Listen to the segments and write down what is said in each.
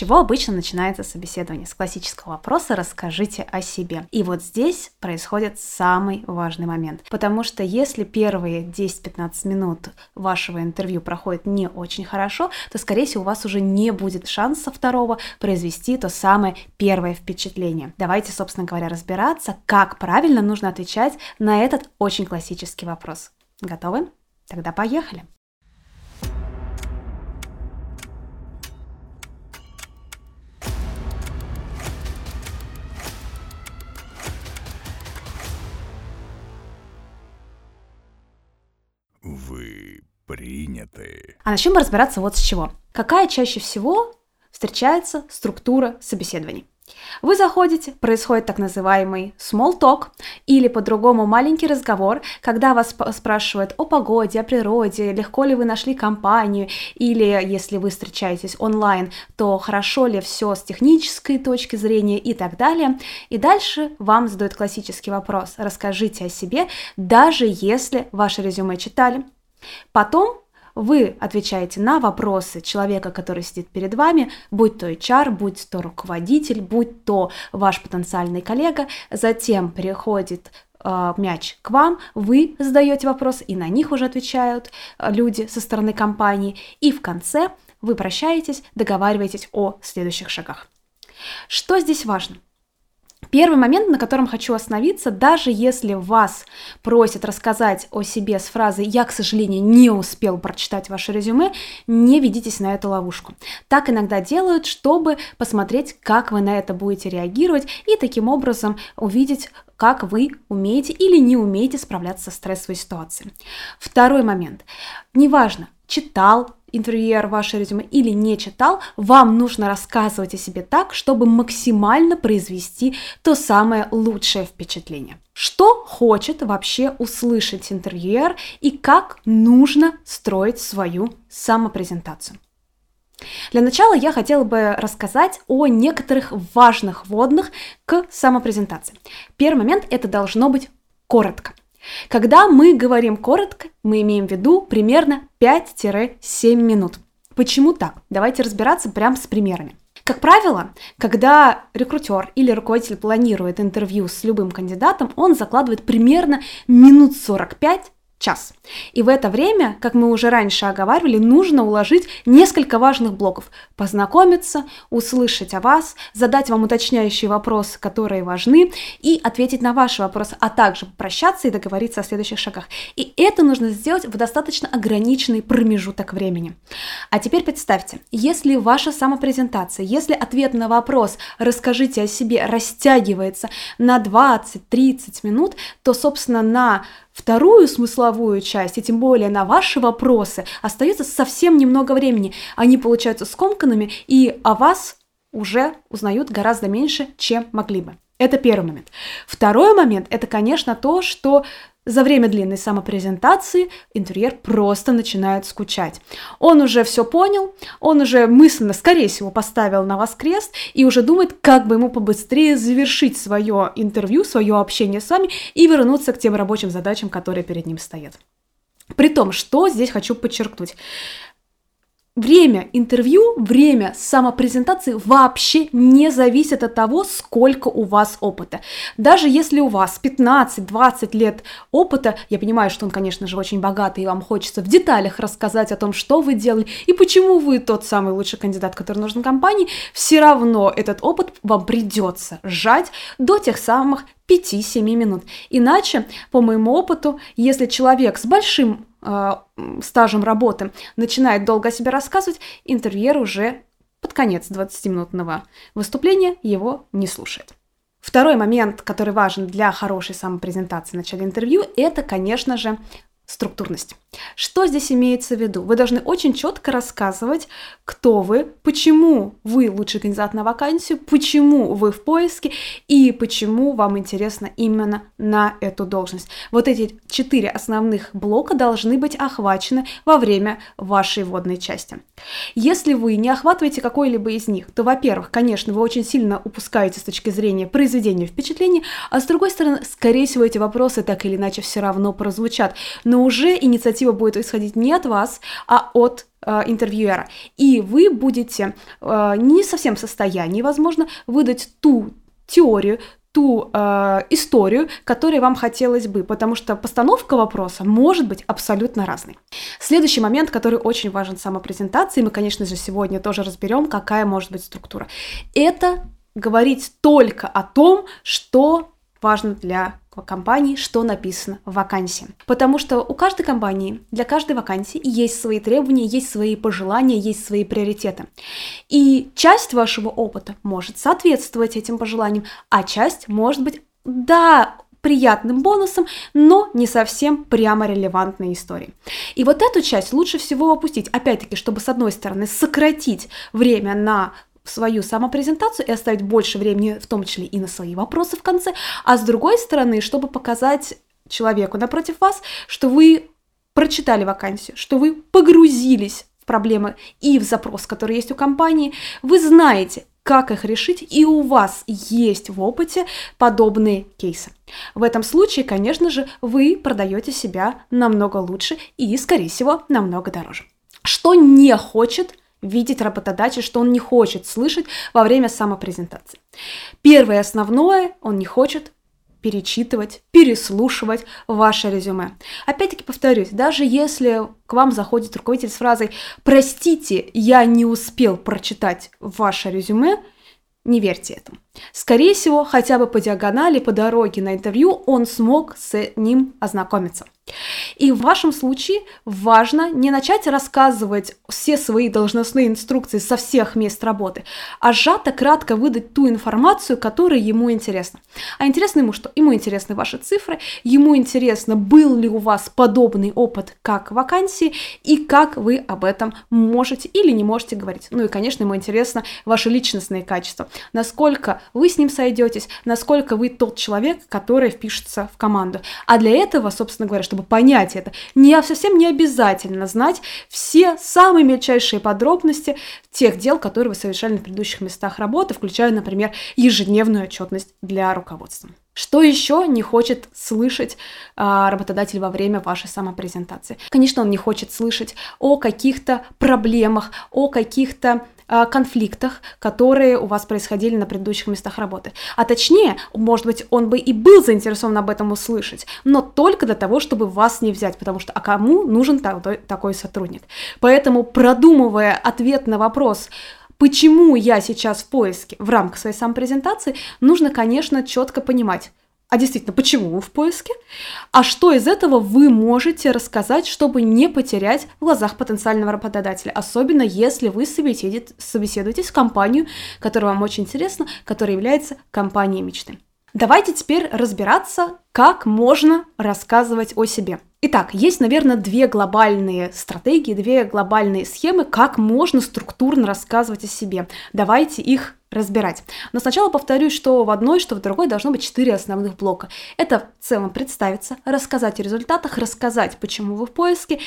чего обычно начинается собеседование? С классического вопроса «расскажите о себе». И вот здесь происходит самый важный момент, потому что если первые 10-15 минут вашего интервью проходят не очень хорошо, то, скорее всего, у вас уже не будет шанса второго произвести то самое первое впечатление. Давайте, собственно говоря, разбираться, как правильно нужно отвечать на этот очень классический вопрос. Готовы? Тогда поехали! Приняты. А начнем разбираться вот с чего. Какая чаще всего встречается структура собеседований? Вы заходите, происходит так называемый small talk, или по-другому маленький разговор, когда вас спрашивают о погоде, о природе, легко ли вы нашли компанию, или если вы встречаетесь онлайн, то хорошо ли все с технической точки зрения и так далее. И дальше вам задают классический вопрос, расскажите о себе, даже если ваше резюме читали. Потом вы отвечаете на вопросы человека, который сидит перед вами, будь то HR, будь то руководитель, будь то ваш потенциальный коллега, затем переходит э, мяч к вам, вы задаете вопрос, и на них уже отвечают э, люди со стороны компании, и в конце вы прощаетесь, договариваетесь о следующих шагах. Что здесь важно? Первый момент, на котором хочу остановиться, даже если вас просят рассказать о себе с фразой «я, к сожалению, не успел прочитать ваше резюме», не ведитесь на эту ловушку. Так иногда делают, чтобы посмотреть, как вы на это будете реагировать и таким образом увидеть, как вы умеете или не умеете справляться со стрессовой ситуацией. Второй момент. Неважно, читал интервьюер ваше резюме или не читал, вам нужно рассказывать о себе так, чтобы максимально произвести то самое лучшее впечатление. Что хочет вообще услышать интервьюер и как нужно строить свою самопрезентацию? Для начала я хотела бы рассказать о некоторых важных вводных к самопрезентации. Первый момент это должно быть коротко. Когда мы говорим коротко, мы имеем в виду примерно 5-7 минут. Почему так? Давайте разбираться прямо с примерами. Как правило, когда рекрутер или руководитель планирует интервью с любым кандидатом, он закладывает примерно минут 45 час. И в это время, как мы уже раньше оговаривали, нужно уложить несколько важных блоков. Познакомиться, услышать о вас, задать вам уточняющие вопросы, которые важны, и ответить на ваши вопросы, а также попрощаться и договориться о следующих шагах. И это нужно сделать в достаточно ограниченный промежуток времени. А теперь представьте, если ваша самопрезентация, если ответ на вопрос «расскажите о себе» растягивается на 20-30 минут, то, собственно, на вторую смысловую часть, и тем более на ваши вопросы, остается совсем немного времени. Они получаются скомканными, и о вас уже узнают гораздо меньше, чем могли бы. Это первый момент. Второй момент – это, конечно, то, что за время длинной самопрезентации интерьер просто начинает скучать. Он уже все понял, он уже мысленно, скорее всего, поставил на вас крест и уже думает, как бы ему побыстрее завершить свое интервью, свое общение с вами и вернуться к тем рабочим задачам, которые перед ним стоят. При том, что здесь хочу подчеркнуть. Время интервью, время самопрезентации вообще не зависит от того, сколько у вас опыта. Даже если у вас 15-20 лет опыта, я понимаю, что он, конечно же, очень богатый, и вам хочется в деталях рассказать о том, что вы делали и почему вы тот самый лучший кандидат, который нужен компании, все равно этот опыт вам придется сжать до тех самых 5-7 минут. Иначе, по моему опыту, если человек с большим э, стажем работы начинает долго о себе рассказывать, интервьюер уже под конец 20-минутного выступления его не слушает. Второй момент, который важен для хорошей самопрезентации в начале интервью, это, конечно же, структурность. Что здесь имеется в виду? Вы должны очень четко рассказывать, кто вы, почему вы лучший кандидат на вакансию, почему вы в поиске и почему вам интересно именно на эту должность. Вот эти четыре основных блока должны быть охвачены во время вашей вводной части. Если вы не охватываете какой-либо из них, то, во-первых, конечно, вы очень сильно упускаете с точки зрения произведения впечатления, а с другой стороны, скорее всего, эти вопросы так или иначе все равно прозвучат, но уже инициатива инициатива будет исходить не от вас, а от э, интервьюера. И вы будете э, не совсем в состоянии, возможно, выдать ту теорию, ту э, историю, которой вам хотелось бы, потому что постановка вопроса может быть абсолютно разной. Следующий момент, который очень важен в самопрезентации, мы, конечно же, сегодня тоже разберем, какая может быть структура. Это говорить только о том, что важно для компании, что написано в вакансии. Потому что у каждой компании, для каждой вакансии есть свои требования, есть свои пожелания, есть свои приоритеты. И часть вашего опыта может соответствовать этим пожеланиям, а часть может быть, да, приятным бонусом, но не совсем прямо релевантной историей. И вот эту часть лучше всего опустить, опять-таки, чтобы с одной стороны сократить время на свою самопрезентацию и оставить больше времени, в том числе и на свои вопросы в конце, а с другой стороны, чтобы показать человеку напротив вас, что вы прочитали вакансию, что вы погрузились в проблемы и в запрос, который есть у компании, вы знаете, как их решить, и у вас есть в опыте подобные кейсы. В этом случае, конечно же, вы продаете себя намного лучше и, скорее всего, намного дороже. Что не хочет видеть работодатель, что он не хочет слышать во время самопрезентации. Первое основное, он не хочет перечитывать, переслушивать ваше резюме. Опять-таки повторюсь, даже если к вам заходит руководитель с фразой «Простите, я не успел прочитать ваше резюме», не верьте этому. Скорее всего, хотя бы по диагонали, по дороге на интервью он смог с ним ознакомиться. И в вашем случае важно не начать рассказывать все свои должностные инструкции со всех мест работы, а сжато кратко выдать ту информацию, которая ему интересна. А интересно ему что? Ему интересны ваши цифры, ему интересно, был ли у вас подобный опыт как вакансии и как вы об этом можете или не можете говорить. Ну и, конечно, ему интересно ваши личностные качества, насколько вы с ним сойдетесь, насколько вы тот человек, который впишется в команду. А для этого, собственно говоря, чтобы понять это, не, совсем не обязательно знать все самые мельчайшие подробности тех дел, которые вы совершали на предыдущих местах работы, включая, например, ежедневную отчетность для руководства. Что еще не хочет слышать а, работодатель во время вашей самопрезентации? Конечно, он не хочет слышать о каких-то проблемах, о каких-то конфликтах, которые у вас происходили на предыдущих местах работы. А точнее, может быть, он бы и был заинтересован об этом услышать, но только для того, чтобы вас не взять, потому что а кому нужен такой, такой сотрудник? Поэтому, продумывая ответ на вопрос, почему я сейчас в поиске в рамках своей самопрезентации, нужно, конечно, четко понимать, а действительно, почему вы в поиске, а что из этого вы можете рассказать, чтобы не потерять в глазах потенциального работодателя, особенно если вы собеседуетесь в компанию, которая вам очень интересна, которая является компанией мечты. Давайте теперь разбираться, как можно рассказывать о себе. Итак, есть, наверное, две глобальные стратегии, две глобальные схемы, как можно структурно рассказывать о себе. Давайте их разбирать. Но сначала повторюсь, что в одной, что в другой должно быть четыре основных блока. Это в целом представиться, рассказать о результатах, рассказать, почему вы в поиске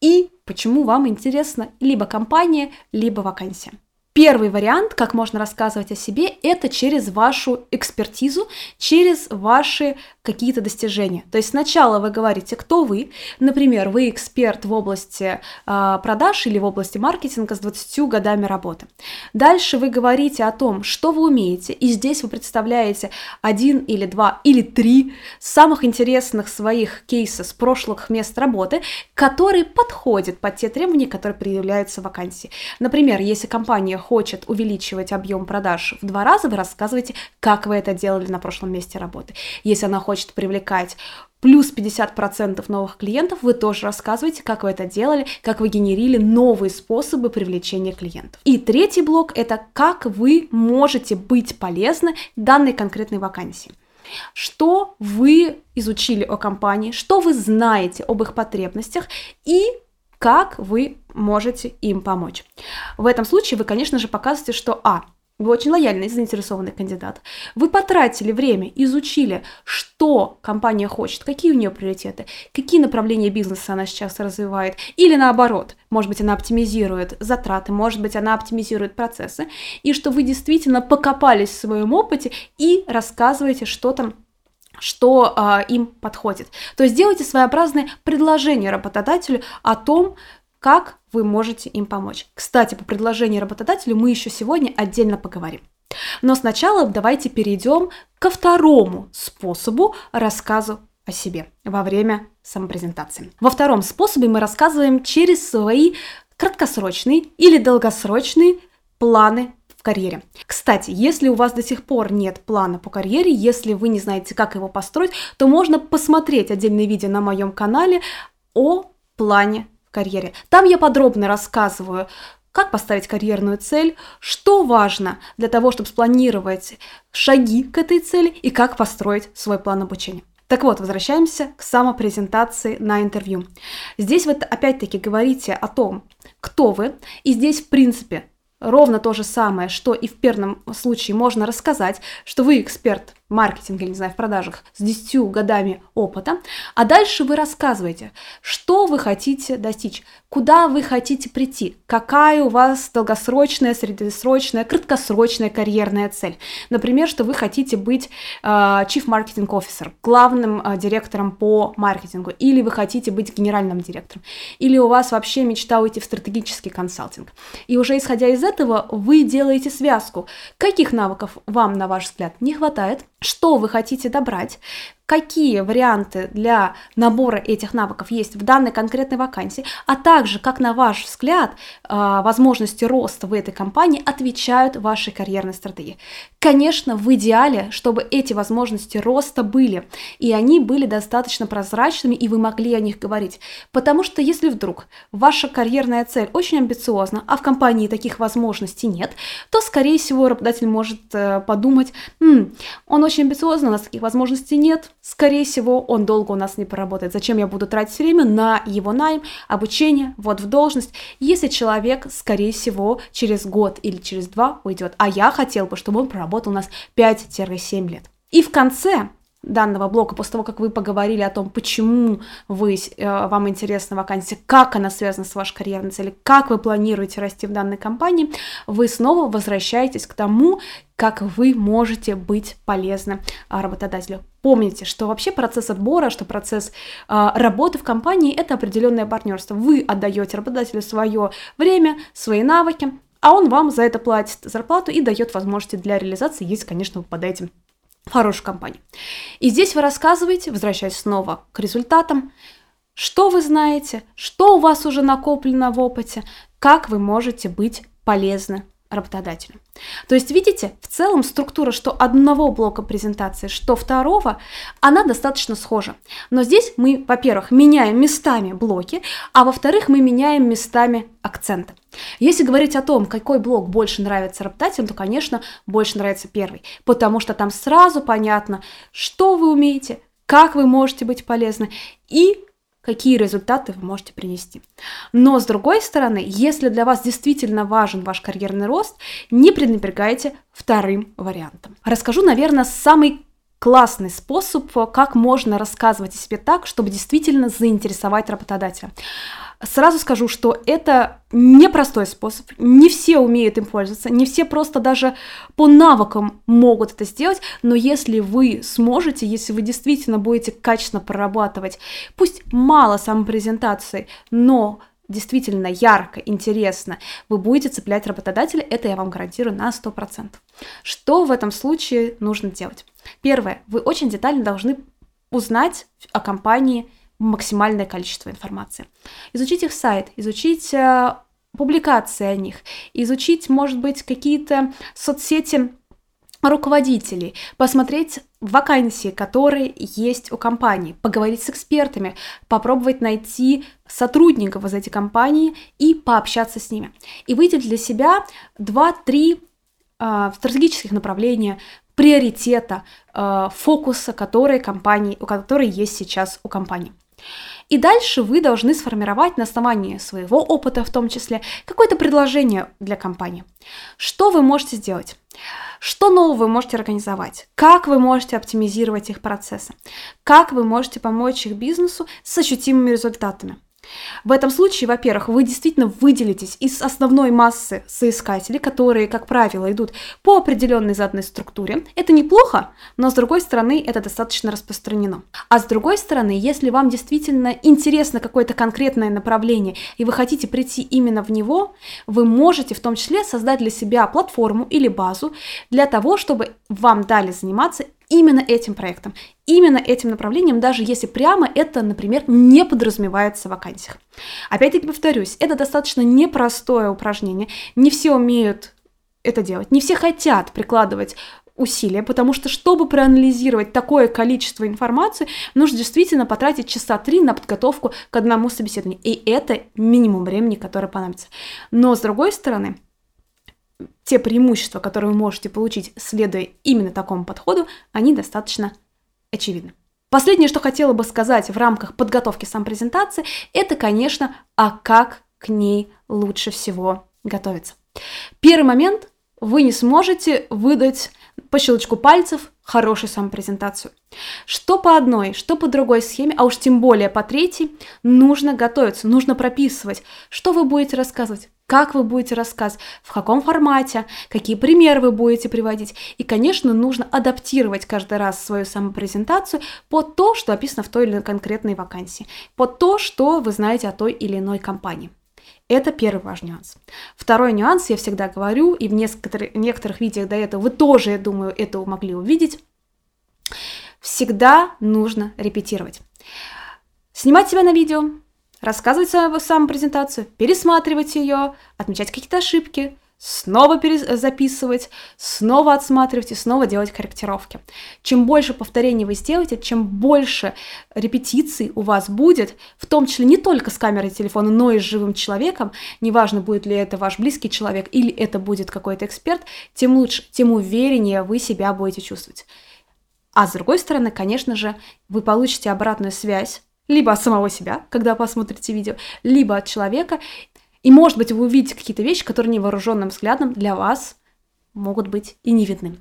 и почему вам интересна либо компания, либо вакансия. Первый вариант, как можно рассказывать о себе, это через вашу экспертизу, через ваши какие-то достижения. То есть сначала вы говорите, кто вы. Например, вы эксперт в области э, продаж или в области маркетинга с 20 годами работы. Дальше вы говорите о том, что вы умеете, и здесь вы представляете один или два или три самых интересных своих кейсов с прошлых мест работы, которые подходят под те требования, которые предъявляются в вакансии. Например, если компания хочет увеличивать объем продаж в два раза, вы рассказываете, как вы это делали на прошлом месте работы. Если она хочет привлекать плюс 50% новых клиентов, вы тоже рассказываете, как вы это делали, как вы генерили новые способы привлечения клиентов. И третий блок – это как вы можете быть полезны данной конкретной вакансии. Что вы изучили о компании, что вы знаете об их потребностях и как вы можете им помочь. В этом случае вы, конечно же, показываете, что А. Вы очень лояльный заинтересованный кандидат. Вы потратили время, изучили, что компания хочет, какие у нее приоритеты, какие направления бизнеса она сейчас развивает, или наоборот, может быть, она оптимизирует затраты, может быть, она оптимизирует процессы, и что вы действительно покопались в своем опыте и рассказываете, что там что э, им подходит. То есть делайте своеобразное предложение работодателю о том, как вы можете им помочь. Кстати, по предложению работодателю мы еще сегодня отдельно поговорим. Но сначала давайте перейдем ко второму способу рассказу о себе во время самопрезентации. Во втором способе мы рассказываем через свои краткосрочные или долгосрочные планы в карьере. Кстати, если у вас до сих пор нет плана по карьере, если вы не знаете, как его построить, то можно посмотреть отдельное видео на моем канале о плане карьере. Там я подробно рассказываю, как поставить карьерную цель, что важно для того, чтобы спланировать шаги к этой цели и как построить свой план обучения. Так вот, возвращаемся к самопрезентации на интервью. Здесь вы опять-таки говорите о том, кто вы, и здесь, в принципе, ровно то же самое, что и в первом случае можно рассказать, что вы эксперт маркетинга, не знаю, в продажах с 10 годами опыта, а дальше вы рассказываете, что вы хотите достичь, куда вы хотите прийти, какая у вас долгосрочная, среднесрочная, краткосрочная карьерная цель. Например, что вы хотите быть э, Chief Marketing Officer, главным э, директором по маркетингу, или вы хотите быть генеральным директором, или у вас вообще мечта уйти в стратегический консалтинг. И уже исходя из этого вы делаете связку, каких навыков вам, на ваш взгляд, не хватает, что вы хотите добрать, какие варианты для набора этих навыков есть в данной конкретной вакансии, а также, как на ваш взгляд, а, возможности роста в этой компании отвечают вашей карьерной стратегии. Конечно, в идеале, чтобы эти возможности роста были, и они были достаточно прозрачными, и вы могли о них говорить. Потому что если вдруг ваша карьерная цель очень амбициозна, а в компании таких возможностей нет, то, скорее всего, работодатель может э, подумать, М, он очень амбициозный, у нас таких возможностей нет, скорее всего, он долго у нас не поработает. Зачем я буду тратить время на его найм, обучение, вот в должность, если человек, скорее всего, через год или через два уйдет. А я хотел бы, чтобы он проработал у нас 5-7 лет. И в конце данного блока, после того, как вы поговорили о том, почему вы, э, вам интересна вакансия, как она связана с вашей карьерной целью, как вы планируете расти в данной компании, вы снова возвращаетесь к тому, как вы можете быть полезны работодателю. Помните, что вообще процесс отбора, что процесс э, работы в компании – это определенное партнерство. Вы отдаете работодателю свое время, свои навыки, а он вам за это платит зарплату и дает возможности для реализации, если, конечно, вы попадаете в хорошую компанию. И здесь вы рассказываете, возвращаясь снова к результатам, что вы знаете, что у вас уже накоплено в опыте, как вы можете быть полезны работодателю. То есть, видите, в целом структура что одного блока презентации, что второго, она достаточно схожа. Но здесь мы, во-первых, меняем местами блоки, а во-вторых, мы меняем местами акценты. Если говорить о том, какой блок больше нравится работодателям, то, конечно, больше нравится первый, потому что там сразу понятно, что вы умеете, как вы можете быть полезны и какие результаты вы можете принести. Но с другой стороны, если для вас действительно важен ваш карьерный рост, не пренебрегайте вторым вариантом. Расскажу, наверное, самый классный способ, как можно рассказывать о себе так, чтобы действительно заинтересовать работодателя. Сразу скажу, что это непростой способ, не все умеют им пользоваться, не все просто даже по навыкам могут это сделать, но если вы сможете, если вы действительно будете качественно прорабатывать, пусть мало самопрезентации, но действительно ярко, интересно, вы будете цеплять работодателя, это я вам гарантирую на 100%. Что в этом случае нужно делать? Первое, вы очень детально должны узнать о компании, максимальное количество информации. Изучить их сайт, изучить э, публикации о них, изучить, может быть, какие-то соцсети руководителей, посмотреть вакансии, которые есть у компании, поговорить с экспертами, попробовать найти сотрудников из этой компании и пообщаться с ними. И выделить для себя 2-3 э, стратегических направления, приоритета, э, фокуса, которые компании, у которой есть сейчас у компании. И дальше вы должны сформировать на основании своего опыта в том числе какое-то предложение для компании. Что вы можете сделать? Что нового вы можете организовать? Как вы можете оптимизировать их процессы? Как вы можете помочь их бизнесу с ощутимыми результатами? В этом случае, во-первых, вы действительно выделитесь из основной массы соискателей, которые, как правило, идут по определенной заданной структуре. Это неплохо, но с другой стороны, это достаточно распространено. А с другой стороны, если вам действительно интересно какое-то конкретное направление, и вы хотите прийти именно в него, вы можете в том числе создать для себя платформу или базу для того, чтобы вам дали заниматься именно этим проектом, именно этим направлением, даже если прямо это, например, не подразумевается в вакансиях. Опять-таки повторюсь, это достаточно непростое упражнение, не все умеют это делать, не все хотят прикладывать усилия, потому что, чтобы проанализировать такое количество информации, нужно действительно потратить часа три на подготовку к одному собеседованию. И это минимум времени, которое понадобится. Но, с другой стороны, те преимущества, которые вы можете получить, следуя именно такому подходу, они достаточно очевидны. Последнее, что хотела бы сказать в рамках подготовки сам презентации, это, конечно, а как к ней лучше всего готовиться. Первый момент – вы не сможете выдать по щелчку пальцев хорошую самопрезентацию. Что по одной, что по другой схеме, а уж тем более по третьей, нужно готовиться, нужно прописывать, что вы будете рассказывать, как вы будете рассказывать, в каком формате, какие примеры вы будете приводить. И, конечно, нужно адаптировать каждый раз свою самопрезентацию под то, что описано в той или иной конкретной вакансии, под то, что вы знаете о той или иной компании. Это первый важный нюанс. Второй нюанс, я всегда говорю, и в некоторых, некоторых видео до этого вы тоже, я думаю, это могли увидеть. Всегда нужно репетировать. Снимать себя на видео, рассказывать свою самопрезентацию, пересматривать ее, отмечать какие-то ошибки, снова записывать, снова отсматривать и снова делать корректировки. Чем больше повторений вы сделаете, чем больше репетиций у вас будет, в том числе не только с камерой телефона, но и с живым человеком, неважно, будет ли это ваш близкий человек или это будет какой-то эксперт, тем лучше, тем увереннее вы себя будете чувствовать. А с другой стороны, конечно же, вы получите обратную связь либо от самого себя, когда посмотрите видео, либо от человека. И, может быть, вы увидите какие-то вещи, которые невооруженным взглядом для вас могут быть и не видны.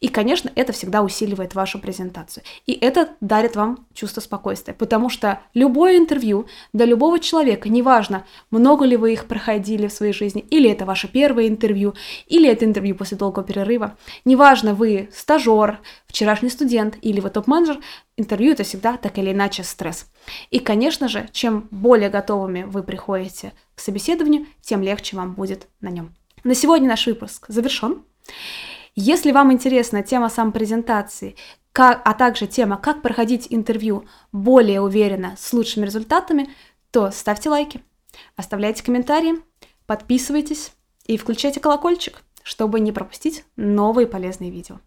И, конечно, это всегда усиливает вашу презентацию. И это дарит вам чувство спокойствия, потому что любое интервью для любого человека, неважно, много ли вы их проходили в своей жизни, или это ваше первое интервью, или это интервью после долгого перерыва, неважно, вы стажер, вчерашний студент или вы топ-менеджер, интервью это всегда так или иначе стресс. И, конечно же, чем более готовыми вы приходите к собеседованию, тем легче вам будет на нем. На сегодня наш выпуск завершен. Если вам интересна тема самопрезентации, как, а также тема, как проходить интервью более уверенно с лучшими результатами, то ставьте лайки, оставляйте комментарии, подписывайтесь и включайте колокольчик, чтобы не пропустить новые полезные видео.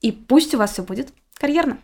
И пусть у вас все будет карьерно!